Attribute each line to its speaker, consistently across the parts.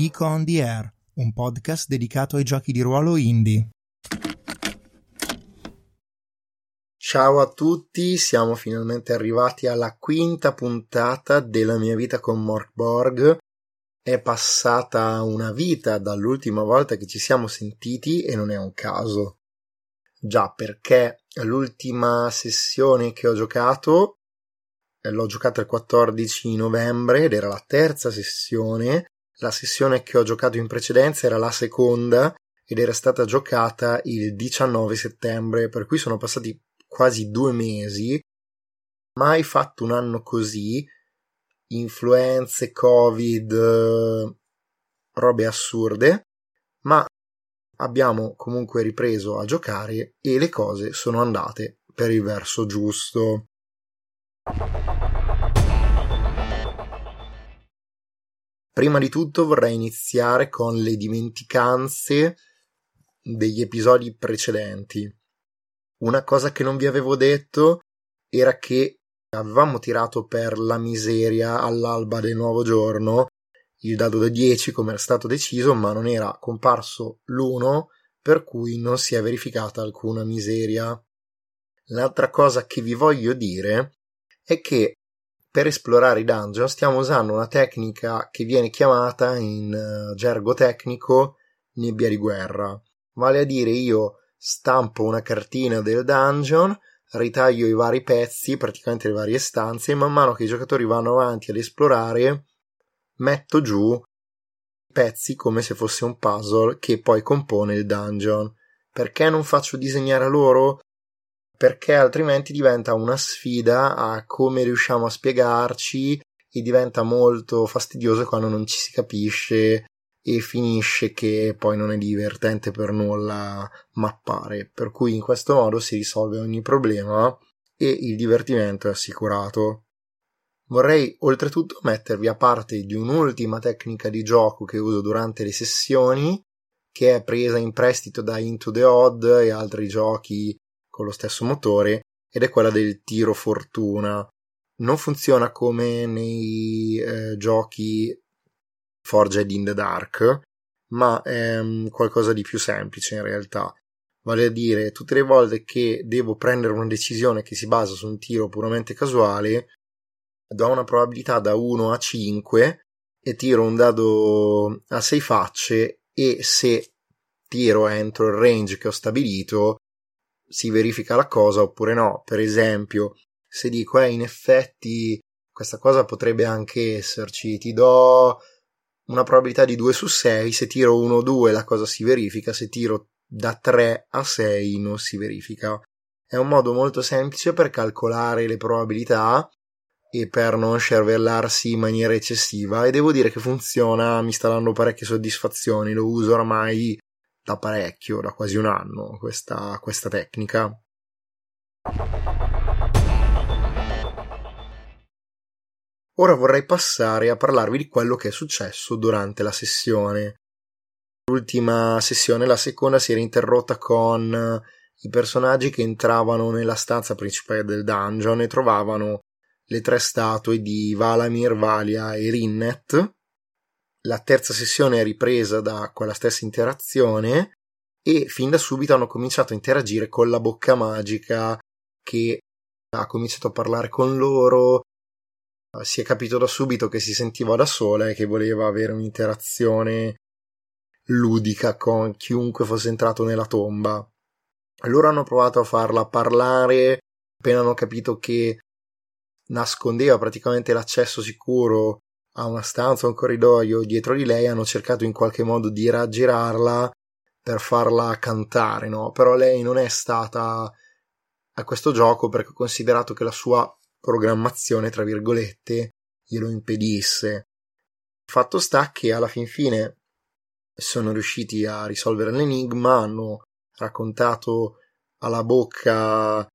Speaker 1: Geek on the Air, un podcast dedicato ai giochi di ruolo indie.
Speaker 2: Ciao a tutti, siamo finalmente arrivati alla quinta puntata della mia vita con Morkborg. È passata una vita dall'ultima volta che ci siamo sentiti e non è un caso. Già perché l'ultima sessione che ho giocato l'ho giocata il 14 novembre ed era la terza sessione. La sessione che ho giocato in precedenza era la seconda ed era stata giocata il 19 settembre, per cui sono passati quasi due mesi. Mai fatto un anno così. Influenze, Covid, robe assurde. Ma abbiamo comunque ripreso a giocare e le cose sono andate per il verso giusto. Prima di tutto vorrei iniziare con le dimenticanze degli episodi precedenti. Una cosa che non vi avevo detto era che avevamo tirato per la miseria all'alba del nuovo giorno il dado da 10 come era stato deciso, ma non era comparso l'1 per cui non si è verificata alcuna miseria. L'altra cosa che vi voglio dire è che per esplorare i dungeon stiamo usando una tecnica che viene chiamata in uh, gergo tecnico nebbia di guerra. Vale a dire io stampo una cartina del dungeon, ritaglio i vari pezzi, praticamente le varie stanze, e man mano che i giocatori vanno avanti ad esplorare, metto giù pezzi come se fosse un puzzle che poi compone il dungeon. Perché non faccio disegnare loro? Perché altrimenti diventa una sfida a come riusciamo a spiegarci e diventa molto fastidioso quando non ci si capisce e finisce che poi non è divertente per nulla mappare. Per cui in questo modo si risolve ogni problema e il divertimento è assicurato. Vorrei oltretutto mettervi a parte di un'ultima tecnica di gioco che uso durante le sessioni, che è presa in prestito da Into the Odd e altri giochi con lo stesso motore ed è quella del tiro fortuna. Non funziona come nei eh, giochi Forged in the Dark, ma è um, qualcosa di più semplice in realtà. Vale a dire, tutte le volte che devo prendere una decisione che si basa su un tiro puramente casuale, do una probabilità da 1 a 5 e tiro un dado a 6 facce e se tiro entro il range che ho stabilito si verifica la cosa oppure no. Per esempio, se dico, eh, in effetti questa cosa potrebbe anche esserci, ti do una probabilità di 2 su 6, se tiro 1 o 2 la cosa si verifica, se tiro da 3 a 6 non si verifica. È un modo molto semplice per calcolare le probabilità e per non scervellarsi in maniera eccessiva e devo dire che funziona, mi sta dando parecchie soddisfazioni, lo uso oramai da parecchio, da quasi un anno, questa, questa tecnica. Ora vorrei passare a parlarvi di quello che è successo durante la sessione. L'ultima sessione, la seconda, si era interrotta con i personaggi che entravano nella stanza principale del dungeon e trovavano le tre statue di Valamir, Valia e Rinnet, la terza sessione è ripresa da quella stessa interazione e fin da subito hanno cominciato a interagire con la bocca magica che ha cominciato a parlare con loro. Si è capito da subito che si sentiva da sola e che voleva avere un'interazione ludica con chiunque fosse entrato nella tomba. Loro hanno provato a farla parlare appena hanno capito che nascondeva praticamente l'accesso sicuro a una stanza, un corridoio dietro di lei, hanno cercato in qualche modo di raggirarla per farla cantare, no? Però lei non è stata a questo gioco perché ho considerato che la sua programmazione, tra virgolette, glielo impedisse. Fatto sta che alla fin fine sono riusciti a risolvere l'enigma, hanno raccontato alla bocca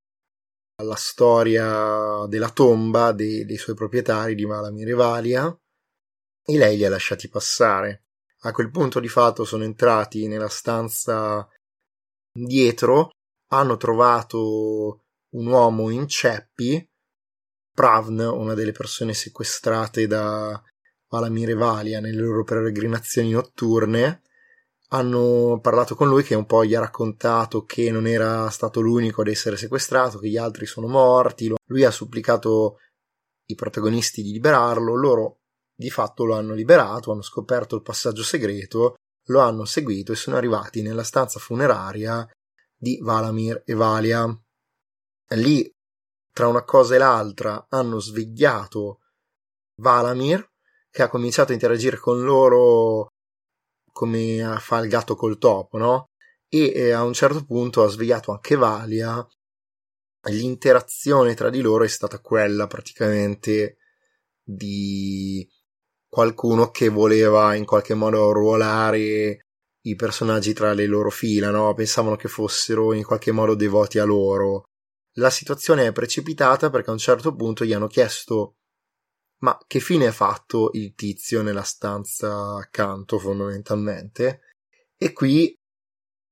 Speaker 2: la storia della tomba dei, dei suoi proprietari di Valamir e e lei li ha lasciati passare. A quel punto di fatto sono entrati nella stanza dietro, hanno trovato un uomo in ceppi, Pravn, una delle persone sequestrate da, Valamir e Valia nelle loro peregrinazioni notturne hanno parlato con lui che un po' gli ha raccontato che non era stato l'unico ad essere sequestrato, che gli altri sono morti. Lui ha supplicato i protagonisti di liberarlo, loro di fatto lo hanno liberato, hanno scoperto il passaggio segreto, lo hanno seguito e sono arrivati nella stanza funeraria di Valamir e Valia. Lì, tra una cosa e l'altra, hanno svegliato Valamir, che ha cominciato a interagire con loro come fa il gatto col topo, no? E eh, a un certo punto ha svegliato anche Valia. L'interazione tra di loro è stata quella praticamente di qualcuno che voleva in qualche modo ruolare i personaggi tra le loro fila, no? Pensavano che fossero in qualche modo devoti a loro. La situazione è precipitata perché a un certo punto gli hanno chiesto ma che fine ha fatto il tizio nella stanza accanto fondamentalmente? E qui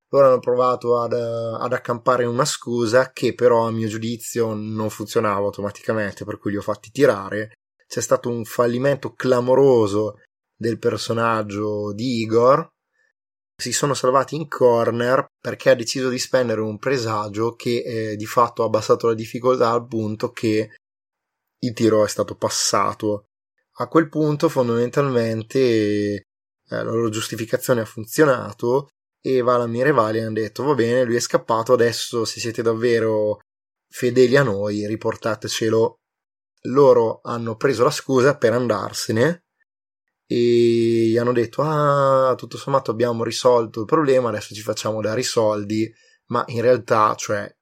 Speaker 2: loro hanno provato ad, ad, accampare una scusa che però a mio giudizio non funzionava automaticamente, per cui li ho fatti tirare. C'è stato un fallimento clamoroso del personaggio di Igor. Si sono salvati in corner perché ha deciso di spendere un presagio che eh, di fatto ha abbassato la difficoltà al punto che il tiro è stato passato. A quel punto, fondamentalmente, eh, la loro giustificazione ha funzionato e Valamir e Vali hanno detto va bene, lui è scappato, adesso se siete davvero fedeli a noi, riportatecelo. Loro hanno preso la scusa per andarsene e gli hanno detto ah, tutto sommato abbiamo risolto il problema, adesso ci facciamo dare i soldi, ma in realtà, cioè,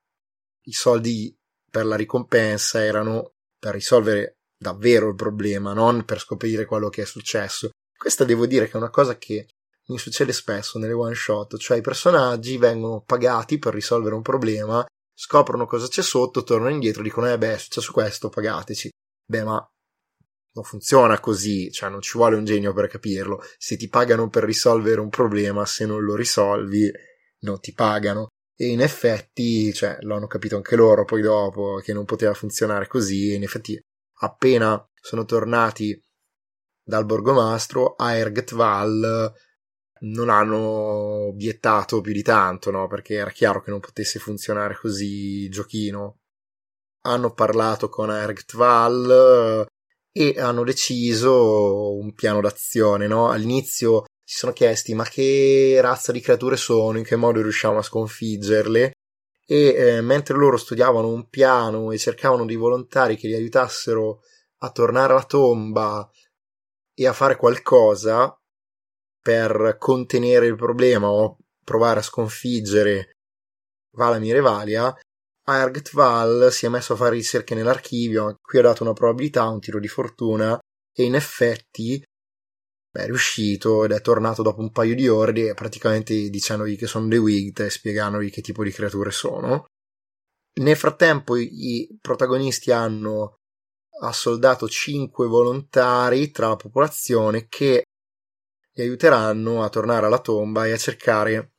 Speaker 2: i soldi per la ricompensa erano per risolvere davvero il problema, non per scoprire quello che è successo. Questa devo dire che è una cosa che mi succede spesso nelle one shot, cioè i personaggi vengono pagati per risolvere un problema, scoprono cosa c'è sotto, tornano indietro, dicono eh beh è successo questo, pagateci. Beh ma non funziona così, cioè non ci vuole un genio per capirlo. Se ti pagano per risolvere un problema, se non lo risolvi, non ti pagano e in effetti, cioè, lo hanno capito anche loro poi dopo che non poteva funzionare così, e in effetti appena sono tornati dal borgomastro a Ergtval non hanno obiettato più di tanto, no? Perché era chiaro che non potesse funzionare così il giochino. Hanno parlato con Ergtval e hanno deciso un piano d'azione, no? All'inizio si sono chiesti ma che razza di creature sono, in che modo riusciamo a sconfiggerle e eh, mentre loro studiavano un piano e cercavano dei volontari che li aiutassero a tornare alla tomba e a fare qualcosa per contenere il problema o provare a sconfiggere Valamir e Valia, Argtval si è messo a fare ricerche nell'archivio, qui ha dato una probabilità, un tiro di fortuna, e in effetti Beh, è riuscito ed è tornato dopo un paio di ore praticamente dicendogli che sono dei Wigged e spiegandogli che tipo di creature sono. Nel frattempo i protagonisti hanno assoldato cinque volontari tra la popolazione che li aiuteranno a tornare alla tomba e a cercare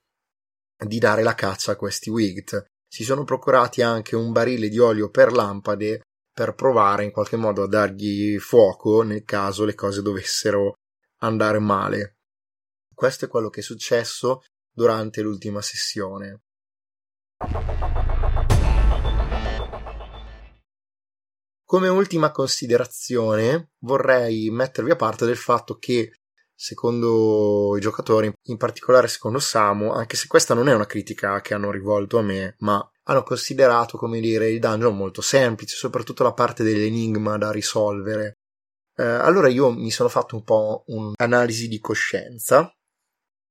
Speaker 2: di dare la caccia a questi Wigged. Si sono procurati anche un barile di olio per lampade per provare in qualche modo a dargli fuoco nel caso le cose dovessero andare male. Questo è quello che è successo durante l'ultima sessione. Come ultima considerazione vorrei mettervi a parte del fatto che secondo i giocatori, in particolare secondo Samu, anche se questa non è una critica che hanno rivolto a me, ma hanno considerato, come dire, il dungeon molto semplice, soprattutto la parte dell'enigma da risolvere. Eh, allora io mi sono fatto un po' un'analisi di coscienza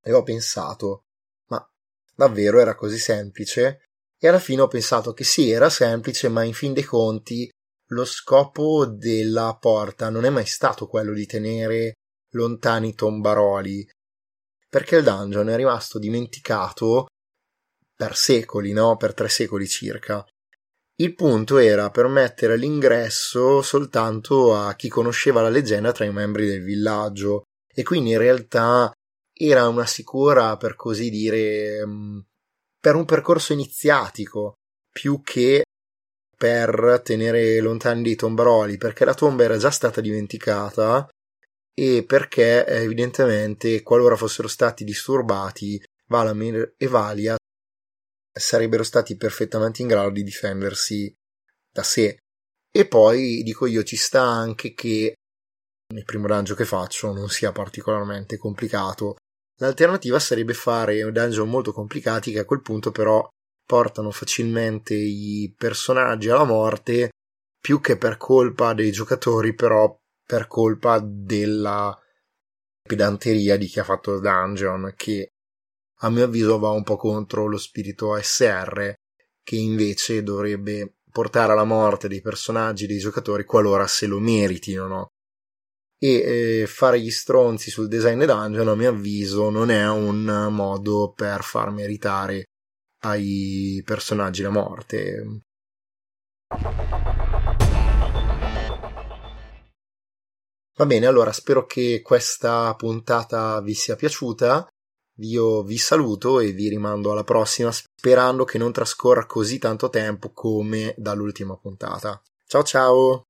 Speaker 2: e ho pensato, ma davvero era così semplice? E alla fine ho pensato che sì, era semplice, ma in fin dei conti lo scopo della porta non è mai stato quello di tenere lontani i tombaroli, perché il dungeon è rimasto dimenticato per secoli, no? Per tre secoli circa. Il punto era permettere l'ingresso soltanto a chi conosceva la leggenda tra i membri del villaggio e quindi in realtà era una sicura, per così dire, mm, per un percorso iniziatico più che per tenere lontani dei tombaroli, perché la tomba era già stata dimenticata e perché evidentemente qualora fossero stati disturbati Valamir e Valia sarebbero stati perfettamente in grado di difendersi da sé. E poi dico io ci sta anche che il primo dungeon che faccio non sia particolarmente complicato. L'alternativa sarebbe fare dungeon molto complicati che a quel punto però portano facilmente i personaggi alla morte più che per colpa dei giocatori però per colpa della pedanteria di chi ha fatto il dungeon che a mio avviso va un po' contro lo spirito SR che invece dovrebbe portare alla morte dei personaggi dei giocatori qualora se lo meritino no? e eh, fare gli stronzi sul design dungeon a mio avviso non è un modo per far meritare ai personaggi la morte va bene allora spero che questa puntata vi sia piaciuta. Io vi saluto e vi rimando alla prossima sperando che non trascorra così tanto tempo come dall'ultima puntata. Ciao ciao